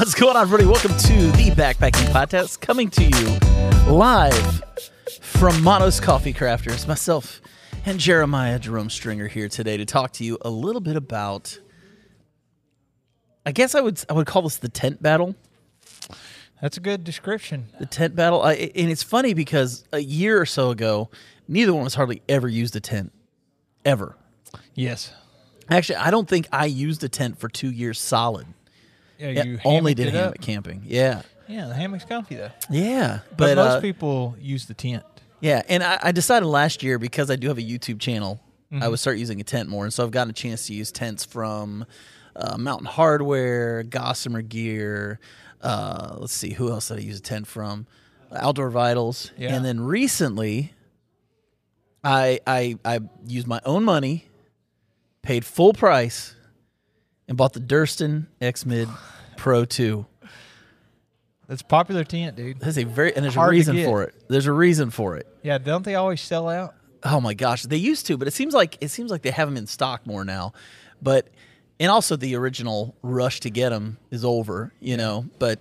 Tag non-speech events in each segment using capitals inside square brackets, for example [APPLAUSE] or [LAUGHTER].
What's going on, everybody? Welcome to the Backpacking Podcast, coming to you live from Mono's Coffee Crafters. Myself and Jeremiah Jerome Stringer here today to talk to you a little bit about. I guess I would I would call this the tent battle. That's a good description. The tent battle, I, and it's funny because a year or so ago, neither one of us hardly ever used a tent, ever. Yes. Actually, I don't think I used a tent for two years solid. Yeah, you only did it up. hammock camping. Yeah, Yeah, the hammock's comfy though. yeah, But, but, most uh, people use the tent. Yeah, and I, I decided last year because I do have a YouTube channel, I Mm-hmm. would start using a tent more, and so I've gotten a chance to use tents from uh, Mountain Hardwear, Gossamer Gear. Uh, let's see, who else did I use a tent from? Outdoor Vitals, Yeah. and then recently, I I I used my own money, paid full price, and bought the Durston X Mid Pro Two. That's a popular tent, dude. There's a very and there's Hard a reason for it. There's a reason for it. Yeah, don't they always sell out? Oh my gosh, they used to, but it seems like it seems like they have them in stock more now. But and also the original rush to get them is over, you know. But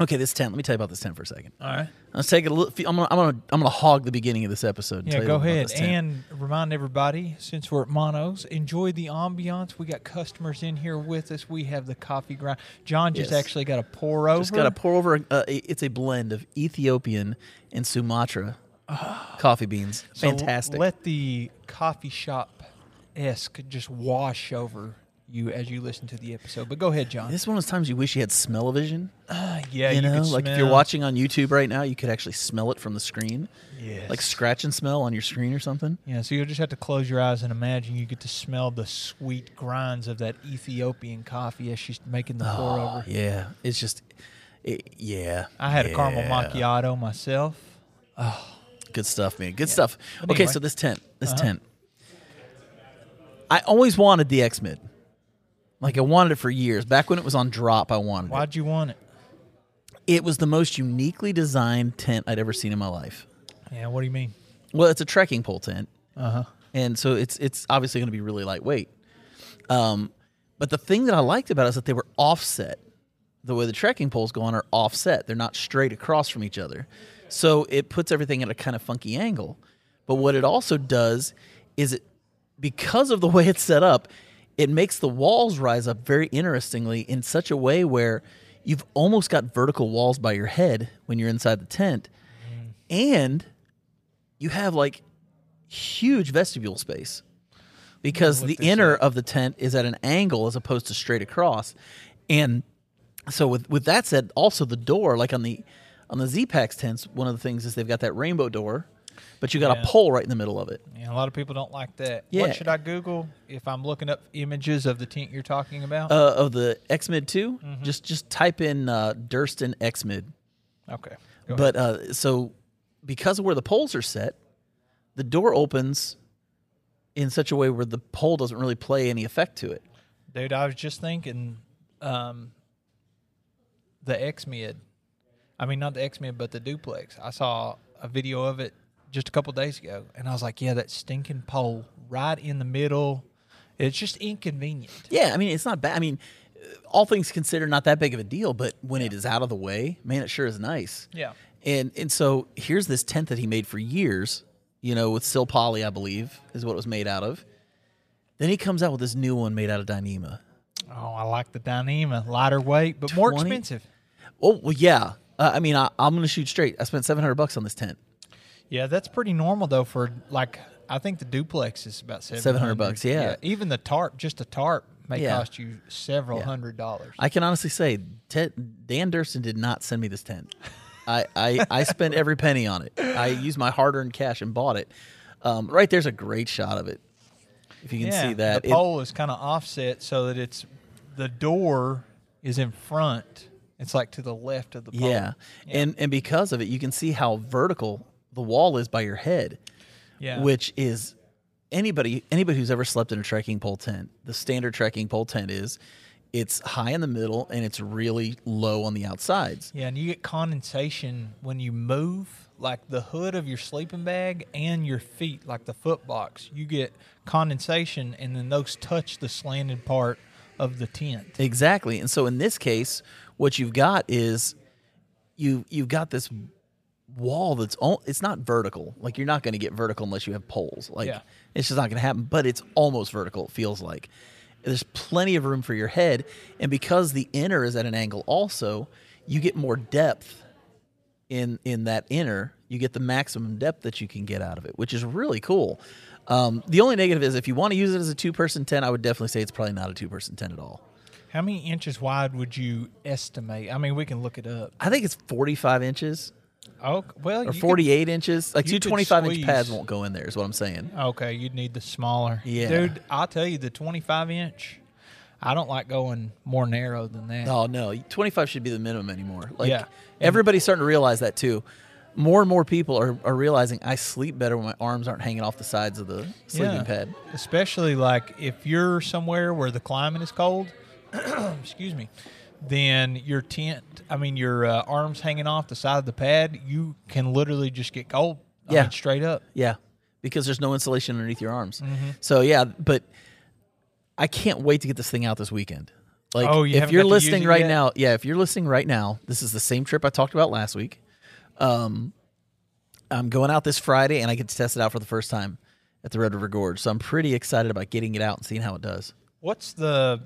okay, this tent. Let me tell you about this tent for a second. All right. Let's take a little. I'm gonna I'm gonna I'm gonna hog the beginning of this episode. and Yeah, tell you go ahead and remind everybody since we're at Monos, enjoy the ambiance. We got customers in here with us. We have the coffee grind. John just Yes. actually got a pour over. just got to pour over. Uh, it's a blend of Ethiopian and Sumatra coffee beans. So Fantastic. Let the coffee shop esque just wash over you as you listen to the episode. But go ahead, John. this is one of those times you wish you had smell-o-vision. Ah, yeah, you know, could like if you're watching on YouTube right now, you could actually smell it from the screen, Yes. like scratch and smell on your screen or something. Yeah, so you'll just have to close your eyes and imagine you get to smell the sweet grinds of that Ethiopian coffee as she's making the pour Oh, over. yeah, it's just, it, yeah. I had a caramel macchiato myself. Oh, Good stuff, man. Good stuff. But Okay, so this tent, this Uh-huh. tent. I always wanted the X Mid. Like I wanted it for years. Back when it was on drop, I wanted it. Why'd you want it? It was the most uniquely designed tent I'd ever seen in my life. Yeah, what do you mean? Well, it's a trekking pole tent, Uh huh. and so it's it's obviously going to be really lightweight. Um, but the thing that I liked about it is that they were offset. The way the trekking poles go on are offset; they're not straight across from each other. So it puts everything at a kind of funky angle. But what it also does is it because of the way it's set up, it makes the walls rise up very interestingly in such a way where you've almost got vertical walls by your head when you're inside the tent. And you have like huge vestibule space because the inner up. of the tent is at an angle as opposed to straight across. And so with with that said, also the door, like on the on the Z-Packs tents, one of the things is they've got that rainbow door, but you got Yeah. a pole right in the middle of it. Yeah, a lot of people don't like that. Yeah. What should I Google if I'm looking up images of the tent you're talking about? Uh, of the X Mid 2 Mm-hmm. just just type in uh, Durston X Mid. okay. But uh, so because of where the poles are set, the door opens in such a way where the pole doesn't really play any effect to it. Dude, I was just thinking um, the X Mid. I mean, not the X Mid, but the duplex. I saw a video of it just a couple days ago, and I was like, yeah, that stinking pole right in the middle. It's just inconvenient. Yeah, I mean it's not bad. I mean, uh, all things considered, not that big of a deal. But when it is out of the way, man, it sure is nice. Yeah. And and so here's this tent that he made for years, you know, with sil poly, I believe, is what it was made out of. Then he comes out with this new one made out of Dyneema. Oh, I like the Dyneema. Lighter weight, but more expensive. Oh well, yeah. Uh, I mean, I, I'm going to shoot straight. I spent 700 bucks on this tent. Yeah, that's pretty normal though. For like, I think the duplex is about seven 700 bucks, yeah. Even the tarp, just a tarp, may Yeah. cost you several Yeah. hundred dollars. I can honestly say, Ted, Dan Durston did not send me this tent. I, I, I spent every penny on it. I used my hard-earned cash and bought it. Um, right there's a great shot of it. If you can yeah, see that, the pole is kind of offset so that it's the door is in front. It's like to the left of the pole. yeah. and and because of it, you can see how vertical the wall is by your head, yeah. which is anybody anybody who's ever slept in a trekking pole tent. The standard trekking pole tent is it's high in the middle and it's really low on the outsides. Yeah, and you get condensation when you move, like the hood of your sleeping bag and your feet, like the foot box. You get condensation, and then those touch the slanted part of the tent. Exactly. And so in this case, what you've got is you you've got this wall that's all it's not vertical. Like you're not going to get vertical unless you have poles. Like Yeah. it's just not going to happen, but it's almost vertical it feels like. There's plenty of room for your head and because the inner is at an angle also, you get more depth in in that inner, you get the maximum depth that you can get out of it, which is really cool. Um, the only negative is if you want to use it as a two person tent, I would definitely say it's probably not a two person tent at all. How many inches wide would you estimate? I mean, we can look it up. I think it's 45 inches Oh, well, or you could- 48 inches. Like two 25 inch pads won't go in there, is what I'm saying. Okay, you'd need the smaller. Yeah. Dude, I'll tell you, the 25 inch, I don't like going more narrow than that. Oh, no. 25 should be the minimum anymore. Like, Yeah. everybody's starting to realize that too. More and more people are, are realizing I sleep better when my arms aren't hanging off the sides of the sleeping Yeah. pad. Especially like if you're somewhere where the climate is cold, [CLEARS THROAT] excuse me, then your tent, I mean, your uh, arms hanging off the side of the pad, you can literally just get cold. I Yeah. mean, straight up. Yeah, because there's no insulation underneath your arms. Mm-hmm. So yeah, but I can't wait to get this thing out this weekend. Like, Oh, you if you're got to use listening right yet? now, yeah, if you're listening right now, this is the same trip I talked about last week. Um, I'm going out this Friday, and I get to test it out for the first time at the Red River Gorge. So I'm pretty excited about getting it out and seeing how it does. What's the?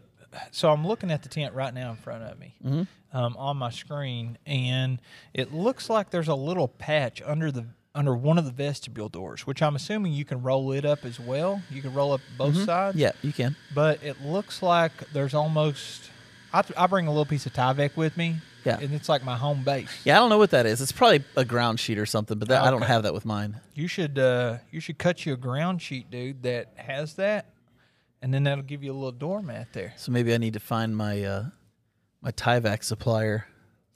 So I'm looking at the tent right now in front of me, Mm-hmm. um, on my screen, and it looks like there's a little patch under the under one of the vestibule doors, which I'm assuming you can roll it up as well. You can roll up both sides. Mm-hmm. Yeah, you can. But it looks like there's almost. I, I bring a little piece of Tyvek with me. Yeah. and it's like my home base. Yeah, I don't know what that is. It's probably a ground sheet or something, but that, I don't have that with mine. You should uh, you should cut you a ground sheet, dude, that has that, and then that'll give you a little doormat there. So maybe I need to find my uh, my Tyvek supplier,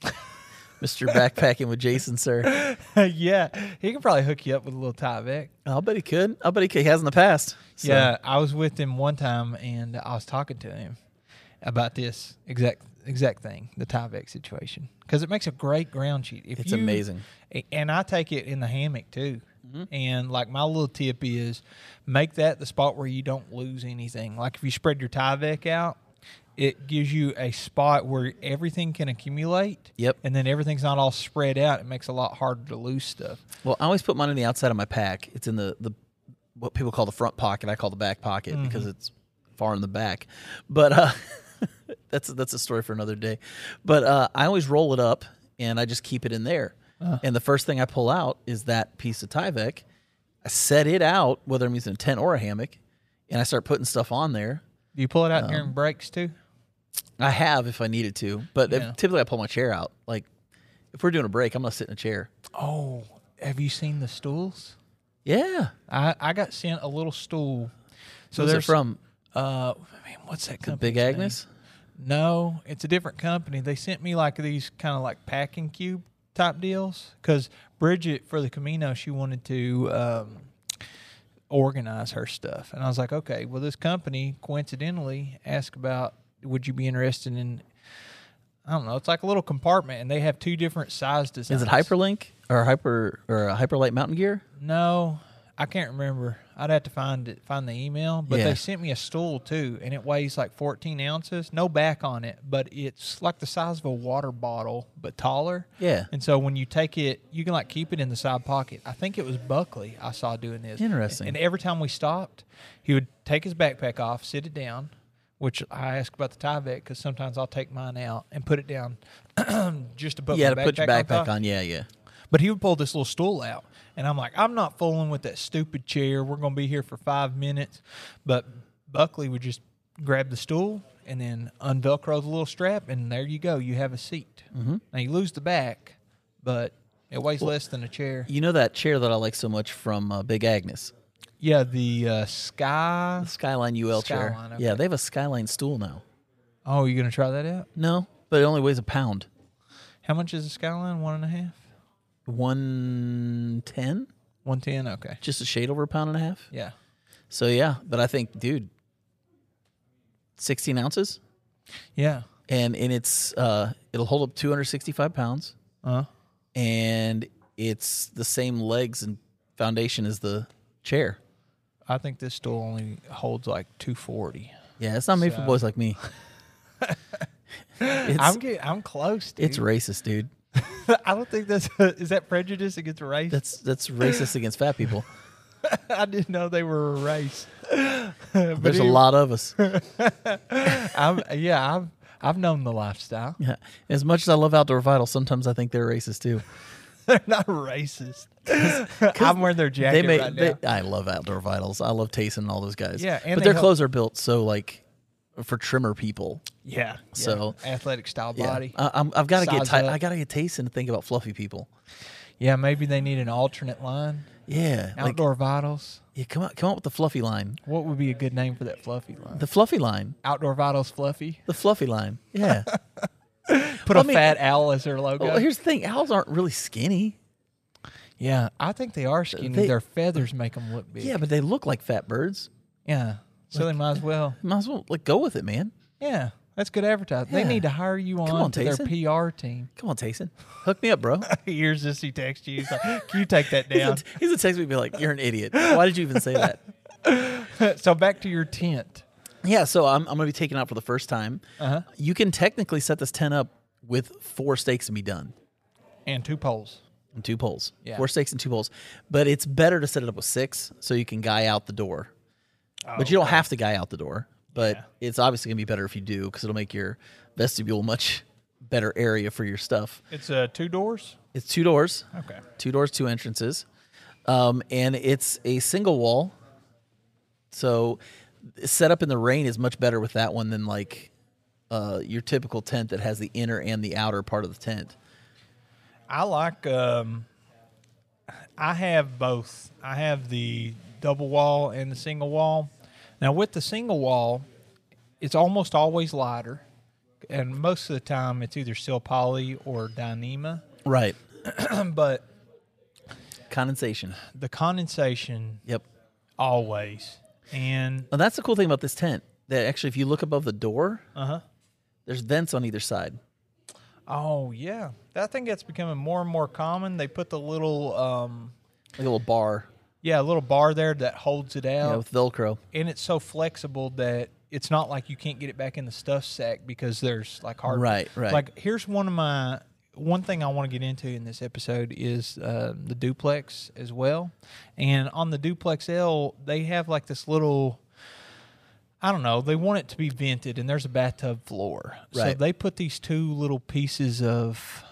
[LAUGHS] Mister Backpacking with Jason, sir. [LAUGHS] yeah, he can probably hook you up with a little Tyvek. I'll bet he could. I'll bet he, could. he has in the past. So, Yeah, I was with him one time, and I was talking to him about this exact exact thing, the Tyvek situation, because it makes a great ground sheet. If It's you- amazing. and I take it in the hammock too. Mm-hmm. And like my little tip is, make that the spot where you don't lose anything. Like if you spread your Tyvek out, it gives you a spot where everything can accumulate. Yep. And then everything's not all spread out. It makes it a lot harder to lose stuff. Well, I always put mine on the outside of my pack. It's in the the what people call the front pocket. I call the back pocket Mm-hmm. because it's far in the back. But uh, [LAUGHS] that's that's a story for another day. But uh, I always roll it up and I just keep it in there. Uh. And the first thing I pull out is that piece of Tyvek. I set it out, whether I'm using a tent or a hammock, and I start putting stuff on there. Do you pull it out Um, during breaks too? I have if I needed to, but Yeah. typically I pull my chair out. Like if we're doing a break, I'm gonna sit in a chair. Oh, have you seen the stools? Yeah. I, I got sent a little stool. So who's there's- from? Uh, man, what's that company? Big Agnes. No, it's a different company. They sent me like these kind of like packing cube type deals because Bridget for the Camino she wanted to um, organize her stuff, and I was like, okay, well this company coincidentally asked about would you be interested in I don't know, it's like a little compartment, and they have two different size designs. Is it Hyperlink or Hyper or uh, Hyperlite Mountain Gear? No, I can't remember. I'd have to find it, find the email. But Yeah. they sent me a stool too, and it weighs like 14 ounces. No back on it, but it's like the size of a water bottle, but taller. Yeah. And so when you take it, you can like keep it in the side pocket. I think it was Buckley I saw doing this. Interesting. And every time we stopped, he would take his backpack off, sit it down, which I ask about the Tyvek because sometimes I'll take mine out and put it down [CLEARS THROAT] just to put yeah, my to put your backpack on on. Yeah, yeah. But he would pull this little stool out. And I'm like, I'm not fooling with that stupid chair. We're going to be here for five minutes. But Buckley would just grab the stool and then unvelcro the little strap, and there you go. You have a seat. Mm-hmm. Now you lose the back, but it weighs less than a chair. You know that chair that I like so much from uh, Big Agnes, Yeah, the uh, Sky. the Skyline UL chair. Okay. Yeah, they have a Skyline stool now. Oh, you going to try that out? No, but it only weighs a pound. How much is a Skyline? One and a half? One ten, 110? Okay. just a shade over a pound and a half. Yeah. So yeah, but I think, dude, sixteen ounces, Yeah. and and it's uh, it'll hold up two hundred sixty five pounds, Uh, and it's the same legs and foundation as the chair. I think this stool only holds like 240. Yeah, it's not made for boys like me. [LAUGHS] it's, I'm getting, I'm close. Dude. it's racist, dude. [LAUGHS] I don't think that's is that prejudice against race. That's that's racist against fat people. [LAUGHS] I didn't know they were a race. [LAUGHS] There's a anyway- lot of us. I'm, yeah, I've I've known the lifestyle. Yeah. As much as I love Outdoor Vital, sometimes I think they're racist too. They're not racist. I'm wearing their They jacket make. right they, now. I love Outdoor Vitals. I love Tayson and all those guys. Yeah, and but they their help- clothes are built so like for trimmer people. yeah, So- yeah. athletic style Yeah. body. I, I'm, I've got to get. Size Ty- I got to get Tayson to think about fluffy people. yeah, maybe they need an alternate line. Yeah. Like, Outdoor Vitals. yeah. Come on. Come up with the fluffy line. What would be a good name for that fluffy line? The fluffy line. Outdoor Vitals Fluffy. The fluffy line. Yeah. [LAUGHS] Put Well, a I mean- fat owl as their logo. well, here's the thing. Owls aren't really skinny. yeah, I think they are skinny. They- their feathers make them look big. Yeah, but they look like fat birds. yeah. So they might as well. Might as well like go with it, man. Yeah, that's good advertising. They need to hire you on, on, to their PR team. Come on, Tayson. Hook me up, bro. [LAUGHS] Here's this. He texts you. He's like, Can you take that [LAUGHS] He's down? a, he's a text me be like, "You're an idiot. Why did you even say that?" [LAUGHS] so back to your tent. Yeah, so I'm, I'm gonna be taking out for the first time. Uh-huh. You can technically set this tent up with four stakes and be done. And two poles. And two poles. Yeah. Four stakes and two poles. But it's better to set it up with six so you can guy out the door. But you don't have to guy out the door. But Yeah. it's obviously gonna be better if you do because it'll make your vestibule much [LAUGHS] better area for your stuff. It's uh, two doors. It's two doors. Okay. two doors, two entrances, um, and it's a single wall. So set up in the rain is much better with that one than like uh, your typical tent that has the inner and the outer part of the tent. I like. Um, I have both. I have the double wall and the single wall. Now with the single wall, it's almost always lighter, and most of the time it's either sil poly or Dyneema. Right. [CLEARS THROAT] but Condensation. the condensation Yep. always, and And that's the cool thing about this tent. That actually, if you look above the door, uh huh. there's vents on either side. Oh yeah, I think that's becoming more and more common. They put the little, um, Like a little bar yeah, a little bar there that holds it yeah, out, with Velcro. and it's so flexible that it's not like you can't get it back in the stuff sack because there's like hard. Right, right. Like here's one of my one thing I want to get into in this episode is uh, the duplex as well, and on the duplex L they have like this little. I don't know. They want it to be vented, and there's a bathtub floor. So they put these two little pieces of.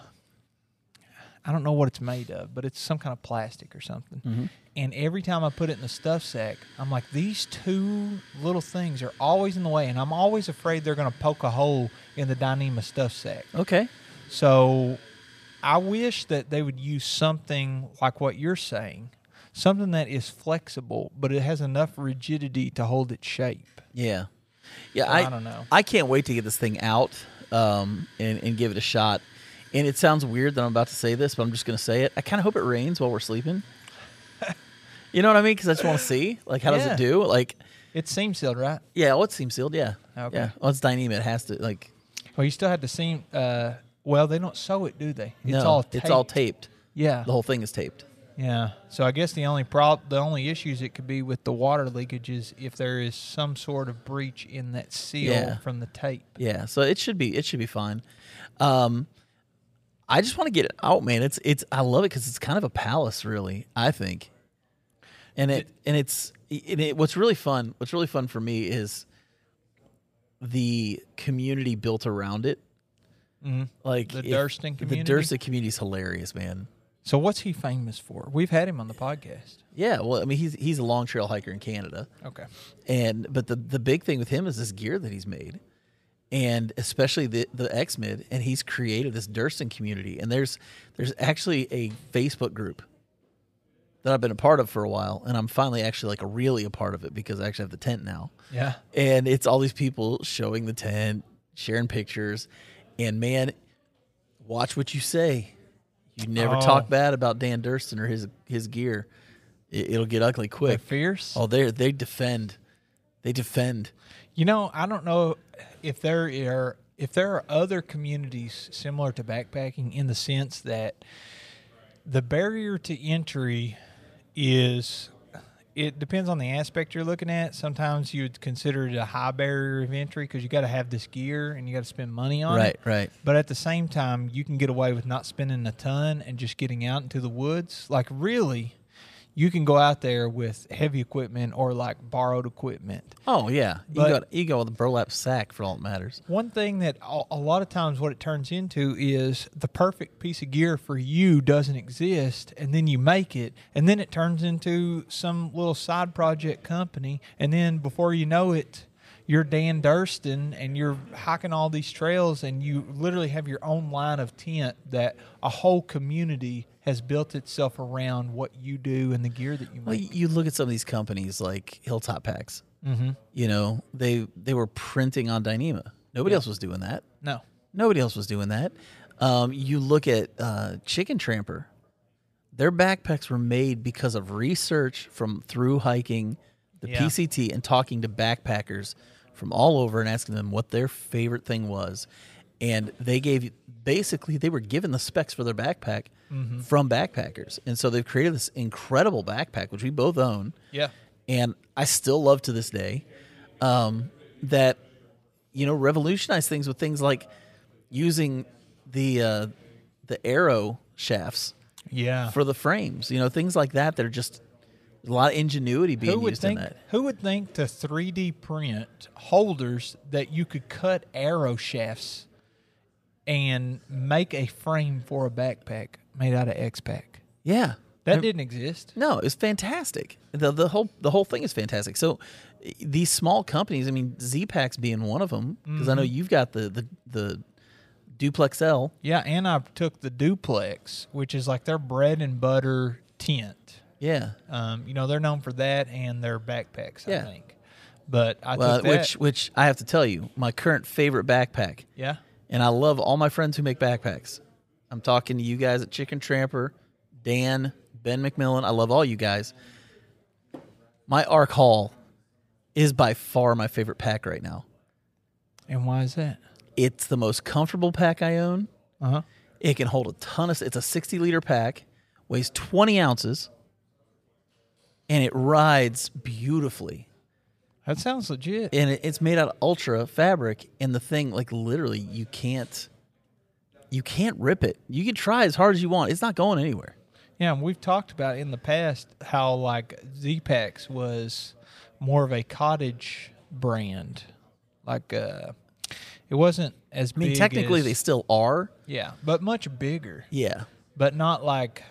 I don't know what it's made of, but it's some kind of plastic or something. Mm-hmm. And every time I put it in the stuff sack, I'm like, these two little things are always in the way, and I'm always afraid they're going to poke a hole in the Dyneema stuff sack. Okay. So I wish that they would use something like what you're saying, something that is flexible, but it has enough rigidity to hold its shape. Yeah. Yeah. So I, I don't know. I can't wait to get this thing out um, and, and give it a shot. And it sounds weird that I'm about to say this, but I'm just going to say it. I kind of hope it rains while we're sleeping. [LAUGHS] you know what I mean? Because I just want to see, like, how does it do? Like, It's seam sealed, right? yeah, well, it seems sealed. Yeah. Okay. Yeah. Well, it's Dyneema. It has to, like, Well, you still have to seam. Uh, well, they don't sew it, do they? It's no, all taped. it's all taped. Yeah. The whole thing is taped. Yeah. So I guess the only prob- the only issues it could be with the water leakage is if there is some sort of breach in that seal Yeah. from the tape. Yeah. So it should be, it should be fine. Um, I just want to get it out, man. It's, it's, I love it because it's kind of a palace, really, I think. And it, and it's, and it, what's really fun, what's really fun for me is the community built around it. hmm Like The Durston community? The Durston community is hilarious, man. So what's he famous for? We've had him on the podcast. Yeah, well, I mean, he's he's a long trail hiker in Canada, Okay. and but the the big thing with him is this gear that he's made, and especially the the X Mid, and he's created this Durston community, and there's there's actually a Facebook group that I've been a part of for a while, and I'm finally actually like really a part of it because I actually have the tent now. Yeah. and it's all these people showing the tent, sharing pictures, and man, watch what you say. You never Oh. talk bad about Dan Durston or his his gear. It, it'll get ugly They're quick. fierce. Oh, they they defend. They defend. You know, I don't know if there are if there are other communities similar to backpacking in the sense that the barrier to entry is it depends on the aspect you're looking at. Sometimes you would consider it a high barrier of entry because you got to have this gear and you got to spend money on Right, it. right. Right. But at the same time, you can get away with not spending a ton and just getting out into the woods. Like really, you can go out there with heavy equipment or like borrowed equipment. Oh yeah, you got you go with a burlap sack for all that matters. One thing that a a lot of times what it turns into is the perfect piece of gear for you doesn't exist, and then you make it, and then it turns into some little side project company, and then before you know it, you're Dan Durston and you're hiking all these trails, and you literally have your own line of tent that a whole community has built itself around what you do and the gear that you make. Well, you look at some of these companies like Hilltop Packs. Mm-hmm. You know, they they were printing on Dyneema. Nobody else was doing that. No, Nobody else was doing that. Um, you look at uh, Chicken Tramper. Their backpacks were made because of research from through hiking the Yeah. PCT and talking to backpackers from all over and asking them what their favorite thing was. And they gave basically they were given the specs for their backpack from backpackers. And so they've created this incredible backpack, which we both own yeah, and I still love to this day um, that you know revolutionize things with things like using the uh, the arrow shafts yeah. for the frames. You know things like that. That are just a lot of ingenuity being who would used think in that. who would think to 3D print holders that you could cut arrow shafts and make a frame for a backpack made out of X-Pac? Yeah, That didn't exist. No, it's fantastic. the the whole The whole thing is fantastic. So these small companies, I mean, Z-Packs being one of them, because I know you've got the the the Duplex L. Yeah, and I took the duplex, which is like their bread and butter tent. Yeah, Um, you know, they're known for that and their backpacks, Yeah. I think. But I well, took that. which which I have to tell you, my current favorite backpack yeah, and I love all my friends who make backpacks. I'm talking to you guys at Chicken Tramper, Dan, Ben McMillan. I love all you guys. My Arc Haul is by far my favorite pack right now. and why is that? It's the most comfortable pack I own. Uh huh. It can hold a ton of. It's a 60 liter pack, weighs 20 ounces, and it rides beautifully. That sounds legit. and it, it's made out of ultra fabric and the thing like literally you can't you can't rip it. You can try as hard as you want. It's not going anywhere. Yeah, and we've talked about in the past how like Z-Packs was more of a cottage brand. Like uh it wasn't as i mean big technically as- they still are. Yeah, but much bigger. yeah. But not like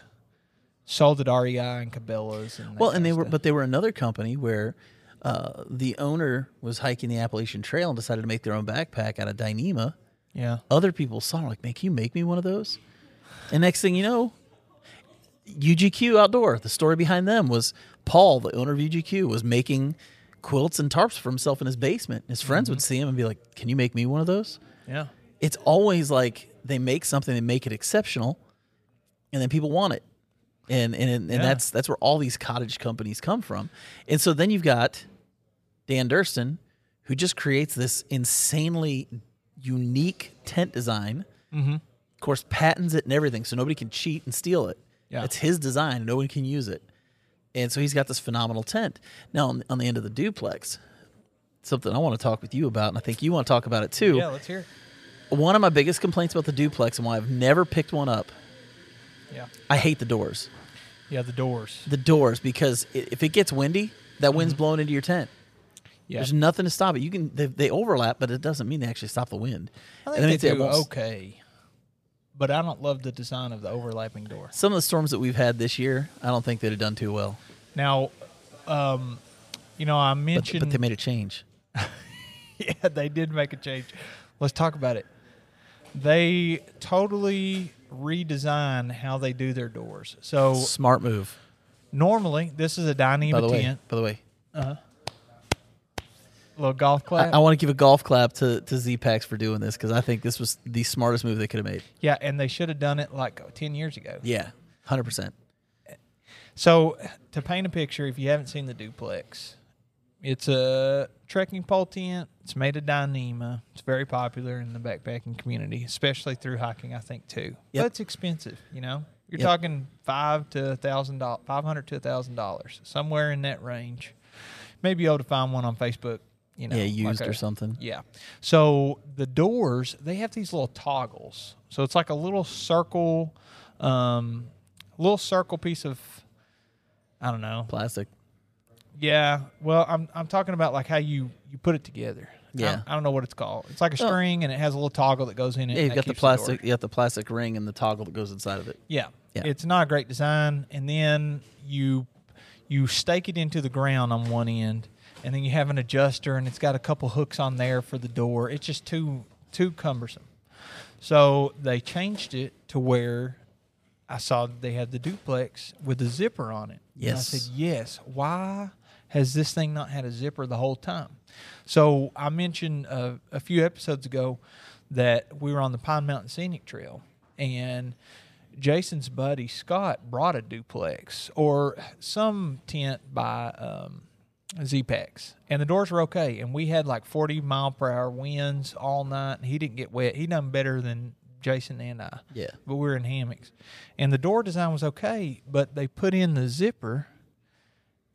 sold at REI and Cabela's and well and they were but they were another company where uh, the owner was hiking the appalachian trail and decided to make their own backpack out of dyneema Yeah. other people saw it, like man can you make me one of those and next thing you know ugq outdoor the story behind them was paul the owner of ugq was making quilts and tarps for himself in his basement his friends would mm-hmm. see him and be like can you make me one of those Yeah. it's always like they make something they make it exceptional and then people want it and and, and Yeah. that's that's where all these cottage companies come from and so then you've got dan durston who just creates this insanely unique tent design Mm-hmm. of course patents it and everything so nobody can cheat and steal it Yeah. it's his design no one can use it and so he's got this phenomenal tent now on, on the end of the duplex something i want to talk with you about and i think you want to talk about it too Yeah, let's hear it. one of my biggest complaints about the duplex and why I've never picked one up, Yeah. I hate the doors. Yeah, the doors. The doors because if it gets windy, that wind's blowing into your tent. Yeah. There's nothing to stop it. You can they, they overlap, but it doesn't mean they actually stop the wind. I think that they do okay. But I don't love the design of the overlapping door. Some of the storms that we've had this year, I don't think they'd have done too well. Now, um, you know, I But, mentioned but they made a change. [LAUGHS] yeah, they did make a change. Let's talk about it. They totally redesign how they do their doors. So Smart move. normally, this is a By the way, tent, by the way, little golf I, clap. I want to give a golf clap to to Z Packs for doing this because I think this was the smartest move they could have made. yeah, and they should have done it like ten years ago. Yeah, hundred percent. So to paint a picture, if you haven't seen the duplex, it's a trekking pole tent. It's made of Dyneema. It's very popular in the backpacking community, especially through hiking. I think too. Yep. But it's expensive, you know. You're Yep. talking five to thousand dollars, five hundred to a thousand dollars, somewhere in that range. Maybe able to find one on Facebook. You know, yeah, like used a- or something. Yeah. So the doors, they have these little toggles. So it's like a little circle, um, little circle piece of, I don't know. Plastic. Yeah. Well, I'm I'm talking about like how you you put it together. Yeah. I, don't know what it's called. It's like a string and it has a little toggle that goes in it. Yeah, you've got the plastic. you got the plastic ring and the toggle that goes inside of it. Yeah. Yeah. It's not a great design. And then you you stake it into the ground on one end, and then you have an adjuster, and it's got a couple hooks on there for the door. It's just too too cumbersome. So they changed it to where I saw that they had the duplex with a zipper on it. And I said, yes. Why has this thing not had a zipper the whole time? So I mentioned uh, a few episodes ago that we were on the Pine Mountain Scenic Trail, and Jason's buddy Scott brought a duplex or some tent by um, Z-Packs, and the doors were okay. And we had like 40 mile per hour winds all night, and he didn't get wet. He done better than Jason and I Yeah. but we were in hammocks. And the door design was okay, but they put in the zipper.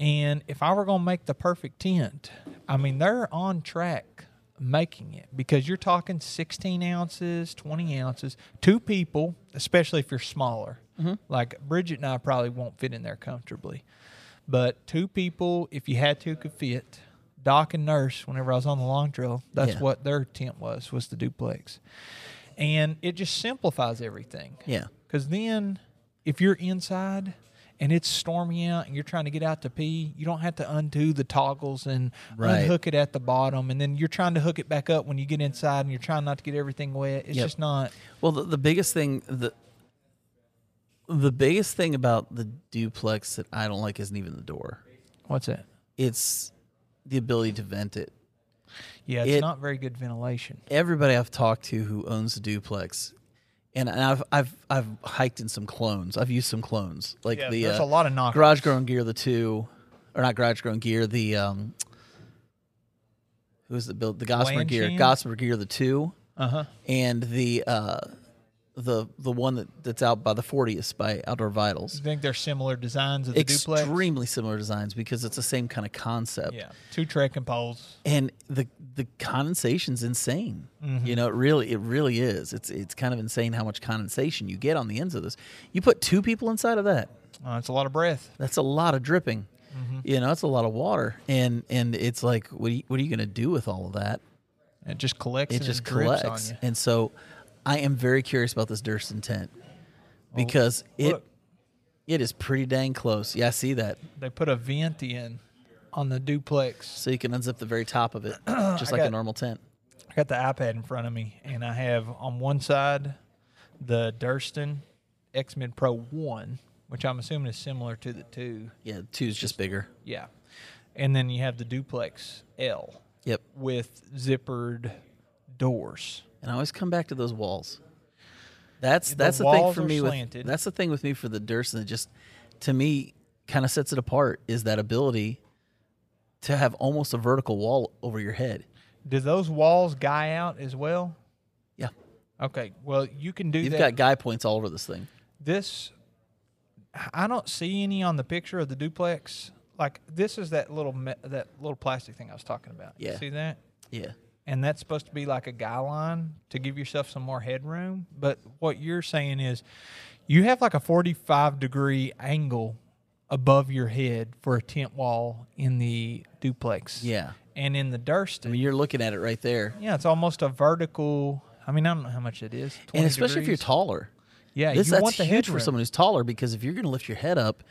And if I were going to make the perfect tent, I mean, they're on track making it because you're talking 16 ounces, 20 ounces, two people, especially if you're smaller. Mm-hmm. Like Bridget and I probably won't fit in there comfortably. But two people, if you had to, could fit. Doc and Nurse, whenever I was on the long trail, that's Yeah. what their tent was, was the duplex. And it just simplifies everything. Yeah. Because then, if you're inside and it's stormy out and you're trying to get out to pee, you don't have to undo the toggles and Right. unhook it at the bottom. And then you're trying to hook it back up when you get inside and you're trying not to get everything wet. It's Yep. just not. Well, the, the biggest thing the the biggest thing about the duplex that I don't like isn't even the door. What's that? It's the ability to vent it. Yeah, it's It- not very good ventilation. Everybody I've talked to who owns a duplex, and and I've I've I've hiked in some clones. I've used some clones like Yeah, the there's uh, a lot of knockers. garage grown gear, the two, or not garage grown gear, the um, who's the build the Gossamer gear? Gossamer gear, the two, Uh huh. and the uh, the the one that, that's out by the 40th by Outdoor Vitals. You think they're similar designs of the duplex? Extremely similar designs because it's the same kind of concept. Yeah, two trekking poles. and the the condensation's insane. Mm-hmm. You know, it really it really is. It's it's kind of insane how much condensation you get on the ends of this. You put two people inside of that. Uh, it's a lot of breath. That's a lot of dripping. Mm-hmm. You know, that's a lot of water, and and it's like, what are you, what are you going to do with all of that? It just collects. It and just collects, and so I am very curious about this Durston tent oh, because it Oh, look. it is pretty dang close. Yeah, I see that. They put a vent in on the duplex. So you can unzip the very top of it, [CLEARS THROAT] just like a normal tent. I got the iPad in front of me, and I have on one side the Durston X Mid Pro One, which I'm assuming is similar to the two. Yeah, the two's just bigger. Yeah, and then you have the Duplex L Yep. with zippered doors. And I always come back to those walls. That's The that's the thing for me with slanted. that's the thing with me for the Durston that just to me kind of sets it apart is that ability to have almost a vertical wall over your head. Do those walls guy out as well? Yeah. Okay, well you can do You've that. got guy points all over this thing. this I don't see any on the picture of the duplex. Like this is that little me- that little plastic thing I was talking about. You Yeah. see that? Yeah. And that's supposed to be like a guy line to give yourself some more headroom. But what you're saying is you have like a 45 degree angle above your head for a tent wall in the duplex. Yeah. And in the Durston, I mean, you're looking at it right there. yeah, it's almost a vertical. I mean, I don't know how much it is. And especially if you're taller. Yeah, This you that's want the huge for someone who's taller because if you're going to lift your head up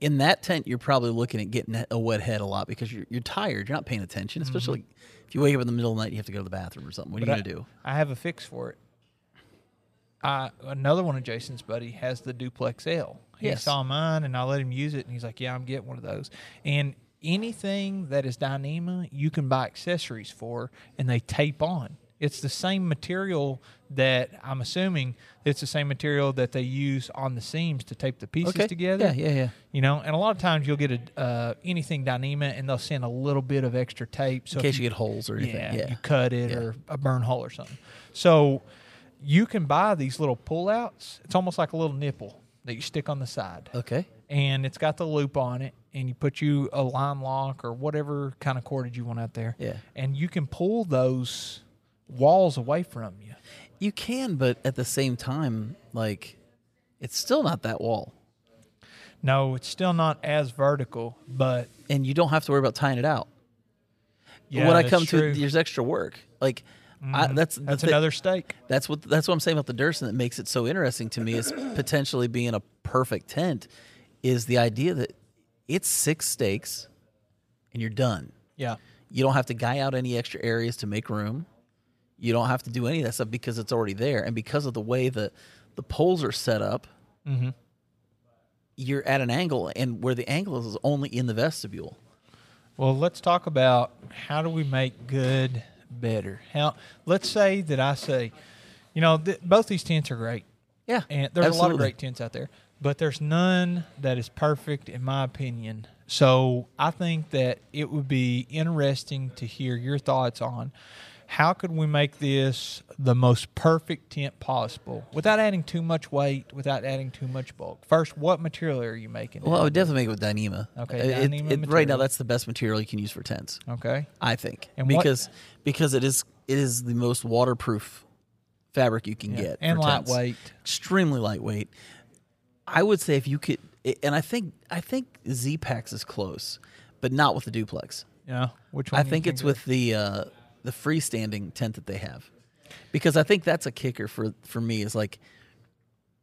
in that tent, you're probably looking at getting a wet head a lot because you're, you're tired. You're not paying attention, especially if you wake up in the middle of the night, you have to go to the bathroom or something. What are Mm-hmm. You going to do? I have a fix for it. I another one of Jason's buddy has the duplex L. He Yes. saw mine and I let him use it and he's like, "Yeah, I'm getting one of those." And anything that is Dyneema, you can buy accessories for and they tape on. It's the same material that I'm assuming it's the same material that they use on the seams to tape the pieces Okay. together. Yeah, yeah, yeah. You know, and a lot of times you'll get a uh, anything Dyneema and they'll send a little bit of extra tape. So In case you get holes or anything. yeah, Yeah. you cut it Yeah. or a burn hole or something. So you can buy these little pull outs. It's almost like a little nipple. that you stick on the side, Okay. and it's got the loop on it, and you put you a line lock or whatever kind of cordage you want out there, Yeah. and you can pull those walls away from you. You can, but at the same time, like, it's still not that wall, No, it's still not as vertical, but and you don't have to worry about tying it out. yeah, when I come true. to, there's extra work. Like, I, mm-hmm. that's the that's thi- another stake. That's what that's what I'm saying about the Durston that makes it so interesting to me is [CLEARS THROAT] potentially being a perfect tent is the idea that it's six stakes and you're done. Yeah, You don't have to guy out any extra areas to make room. You don't have to do any of that stuff because it's already there. And because of the way the the poles are set up, Mhm. you're at an angle and where the angle is is only in the vestibule. Well, let's talk about how do we make good better. How let's say that I say, you know, th- both these tents are great, Yeah. and there's a lot of great tents out there, but there's none that is perfect in my opinion. So I think that it would be interesting to hear your thoughts on how could we make this the most perfect tent possible without adding too much weight, without adding too much bulk. First, what material are you making? Well, I would definitely make it with Dyneema. Okay, It- Dyneema it- right now that's the best material you can use for tents. okay. I think, And what- because because it is it is the most waterproof fabric you can Yeah, get and for tents. lightweight. extremely lightweight. I would say if you could, and I think I think Z Packs is close, but not with the duplex. Yeah. Which one? I you think it's of? with the uh, the freestanding tent that they have, because I think that's a kicker for for me is like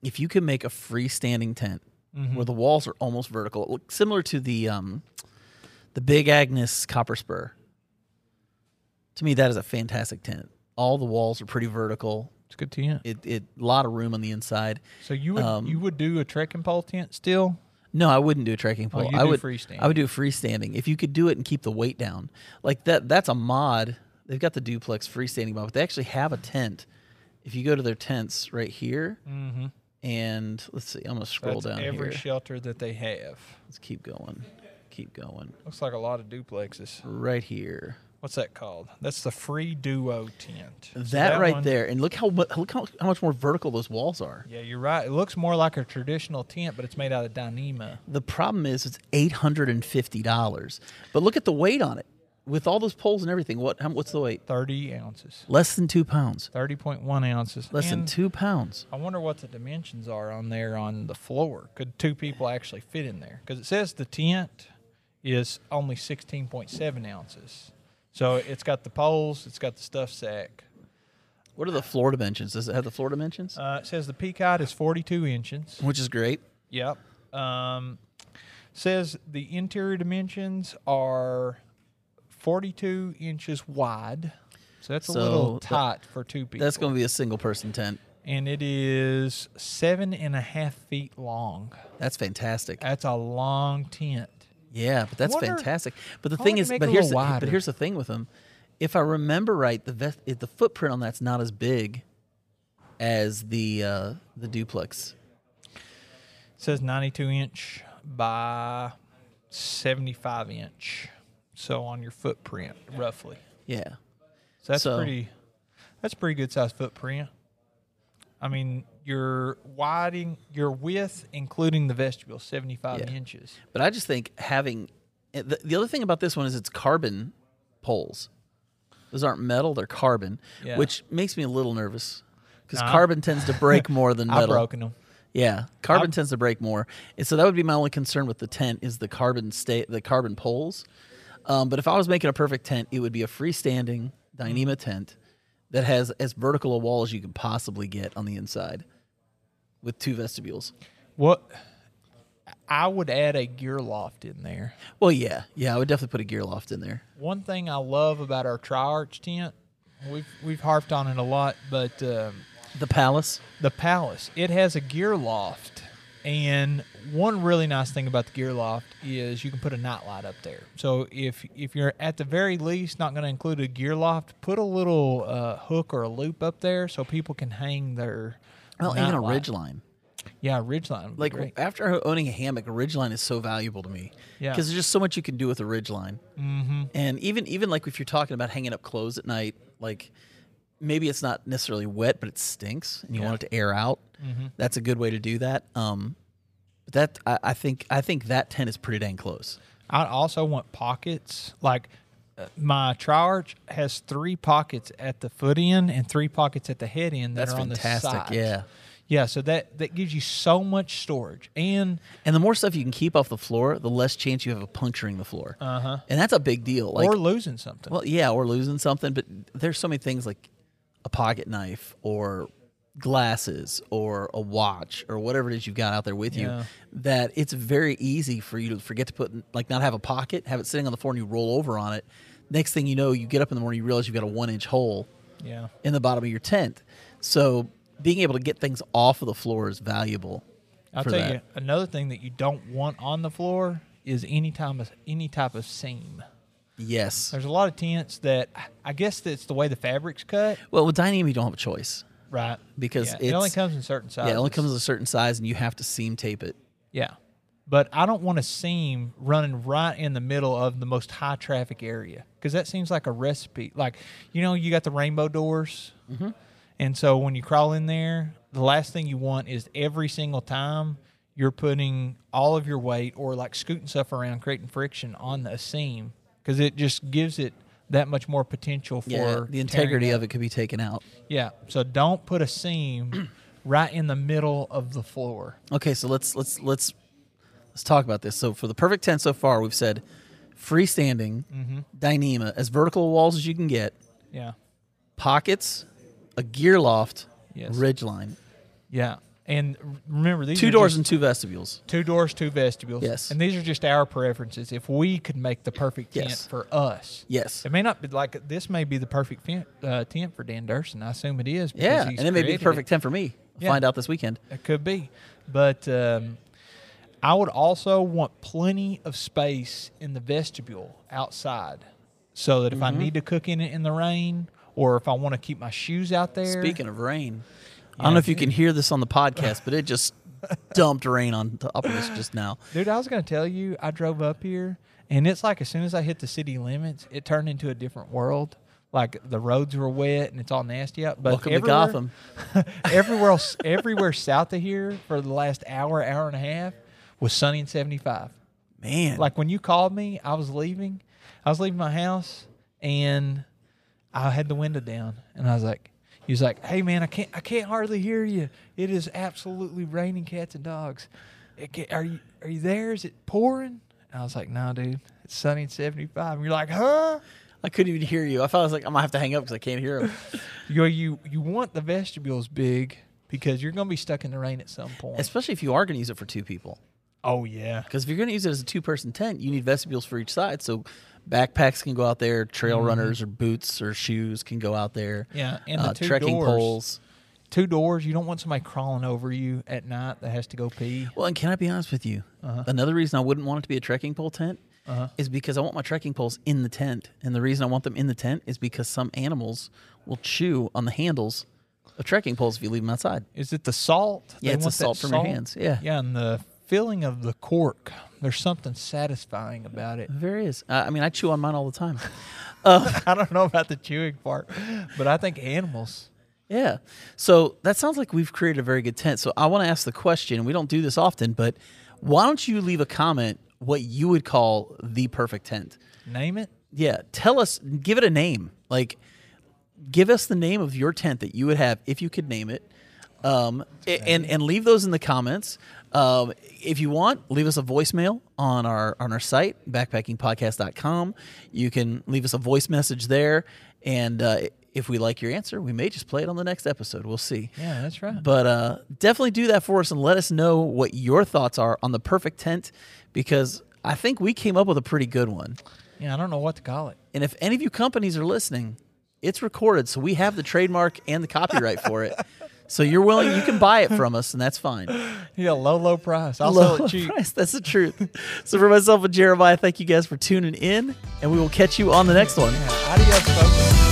if you can make a freestanding tent Mm-hmm. where the walls are almost vertical, similar to the um, the Big Agnes Copper Spur. To me, that is a fantastic tent. All the walls are pretty vertical. It's good tent. It it a lot of room on the inside. So you would Um, you would do a trekking pole tent still? No, I wouldn't do a trekking Oh, pole. you I do would freestanding. I would do freestanding. If you could do it and keep the weight down, like that, that's a mod. They've got the duplex freestanding mod, but they actually have a tent. If you go to their tents right here, Mm-hmm. and let's see, I'm gonna scroll That's down every here. shelter that they have. let's keep going, keep going. Looks like a lot of duplexes. Right here, What's that called? That's the free duo tent. So that, right one- there, and look how look how, how much more vertical those walls are. Yeah, you're right. It looks more like a traditional tent, but it's made out of Dyneema. The problem is it's eight hundred and fifty dollars, but look at the weight on it with all those poles and everything. What how, what's the weight? Thirty ounces. Less than two pounds. Thirty point one ounces. Less than two pounds. I wonder what the dimensions are on there on the floor. Could two people actually fit in there? Because it says the tent is only sixteen point seven ounces. So it's got the poles, it's got the stuff sack. What are the floor dimensions? Does it have the floor dimensions? Uh, it says the peacock is forty-two inches. Which is great. Yep. Um, says the interior dimensions are forty-two inches wide. So that's a So little that- tight for two people. That's going to be a single person tent. and it is seven and a half feet long. That's fantastic. That's a long tent. Yeah, but that's wonder- fantastic. But the thing is, but here's the, wider. but here's the thing with them. If I remember right, the vest, the footprint on that's not as big as the uh, the duplex. It says ninety-two inch by seventy-five inch. So on your footprint, roughly. Yeah, So that's So- pretty. That's pretty good size footprint. I mean, your widening, your width, including the vestibule, seventy-five Yeah. inches. but I just think having eh, the, the other thing about this one is it's carbon poles. Those aren't metal; they're carbon, Yeah. which makes me a little nervous because carbon tends to break more than [LAUGHS] metal. I've broken them. Yeah, carbon I'm- tends to break more, and so that would be my only concern with the tent is the carbon state, the carbon poles. Um, but if I was making a perfect tent, it would be a freestanding Dyneema tent that has as vertical a wall as you can possibly get on the inside, with two vestibules. What? I would add a gear loft in there. Well, yeah, yeah, I would definitely put a gear loft in there. One thing I love about our tri-arch tent, we've we've harped on it a lot, but um, The palace, the Palace. It has a gear loft, and one really nice thing about the gear loft is you can put a nightlight up there. So if if you're at the very least not going to include a gear loft, put a little uh, hook or a loop up there so people can hang their. well, even a nightlight. ridge line. Yeah, ridge line. Like great. after owning a hammock, a ridgeline is so valuable to me. Yeah. because there's just so much you can do with a ridgeline. Mm-hmm. And even even like if you're talking about hanging up clothes at night, like maybe it's not necessarily wet, but it stinks, and you want it to air out. Mm-hmm. That's a good way to do that. Um, But that I, I think I think that tent is pretty dang close. I also want pockets. Like uh, my Tri-Arch has three pockets at the foot end and three pockets at the head end that That's are on fantastic. Yeah. Yeah, so that that gives you so much storage. And And the more stuff you can keep off the floor, the less chance you have of puncturing the floor. uh-huh. And that's a big deal. Like, or losing something. well, yeah, or losing something. But there's so many things like pocket knife or glasses or a watch or whatever it is you've got out there with Yeah. you that it's very easy for you to forget to put like not have a pocket, have it sitting on the floor and you roll over on it. Next thing you know, you get up in the morning, you realize you've got a one inch hole yeah. in the bottom of your tent. So being able to get things off of the floor is valuable. I'll tell that. you another thing that you don't want on the floor is any time of any type of seam. Yes. There's a lot of tents that I guess that's the way the fabric's cut. Well, with Dyneema, you don't have a choice. Right. Because Yeah, it only comes in certain sizes. Yeah, it only comes in a certain size, and you have to seam tape it. Yeah. But I don't want a seam running right in the middle of the most high traffic area because that seems like a recipe. Like, you know, you got the rainbow doors. Mm-hmm. And so when you crawl in there, the last thing you want is every single time you're putting all of your weight or like scooting stuff around, creating friction on the seam because it just gives it that much more potential for Yeah, the integrity of it could be taken out. Yeah. So don't put a seam [CLEARS THROAT] right in the middle of the floor. Okay, so let's let's let's let's talk about this. So for the perfect tent so far, we've said freestanding, Mm-hmm. Dyneema, as vertical walls as you can get, Yeah. pockets, a gear loft, Yes. ridgeline, Yeah. And remember, these two doors just and two vestibules. two doors, two vestibules. Yes. And these are just our preferences. If we could make the perfect tent Yes. for us, Yes. it may not be like this. May be the perfect fin- uh, tent for Dan Durston. I assume it is. because Yeah, and it may be the perfect tent for me. Yeah. Find out this weekend. It could be, but um, I would also want plenty of space in the vestibule outside, so that if Mm-hmm. I need to cook in it in the rain, or if I want to keep my shoes out there. Speaking of rain, I don't know if you can hear this on the podcast, but it just [LAUGHS] dumped rain on top of us just now. Dude, I was going to tell you, I drove up here, and it's like as soon as I hit the city limits, it turned into a different world. Like the roads were wet and it's all nasty out. But Welcome to everywhere- Gotham. [LAUGHS] everywhere, else, everywhere south of here for the last hour, hour and a half was sunny and 75. Man, Like when you called me, I was leaving. I was leaving my house, and I had the window down, and I was like, "He was like, hey man, I can't, I can't hardly hear you. It is absolutely raining cats and dogs. It ca- are you, are you there? Is it pouring?" And I was like, "No, dude, it's sunny and 75." And you're like, "Huh?" I couldn't even hear you. I thought I was like, I'm gonna have to hang up because I can't hear him. [LAUGHS] You you you want the vestibules big because you're gonna be stuck in the rain at some point. Especially if you are gonna use it for two people. oh yeah, Because if you're gonna use it as a two person tent, you need vestibules for each side. So backpacks can go out there, trail Mm-hmm. runners or boots or shoes can go out there. yeah, and the uh, two trekking doors, poles. two doors. You don't want somebody crawling over you at night that has to go pee. Well, and can I be honest with you? Uh-huh. Another reason I wouldn't want it to be a trekking pole tent Uh-huh. is because I want my trekking poles in the tent. And the reason I want them in the tent is because some animals will chew on the handles of trekking poles if you leave them outside. Is it the salt? Yeah, They it's the salt from your hands. Yeah. Yeah, and the feeling of the cork. There's something satisfying about it. There is. Uh, I mean, I chew on mine all the time. [LAUGHS] [LAUGHS] I don't know about the chewing part, but I think animals. Yeah. So that sounds like we've created a very good tent. So I want to ask the question, we don't do this often, but why don't you leave a comment what you would call the perfect tent? Name it. Yeah. Tell us, give it a name. Like, give us the name of your tent that you would have if you could name it. Um, and and leave those in the comments. Um, if you want, leave us a voicemail on our on our site backpackingpodcast.com. You can leave us a voice message there, and uh, if we like your answer, we may just play it on the next episode. We'll see. Yeah, that's right. But uh, definitely do that for us and let us know what your thoughts are on the perfect tent because I think we came up with a pretty good one. Yeah, I don't know what to call it. And if any of you companies are listening, it's recorded, so we have the trademark and the copyright for it. [LAUGHS] So you're willing, you can buy it from us, and that's fine. [LAUGHS] Yeah, low, low price. I'll Low sell it cheap. price, that's the truth. so for myself and Jeremiah, thank you guys for tuning in, and we will catch you on the next one. Yeah, adios, folks.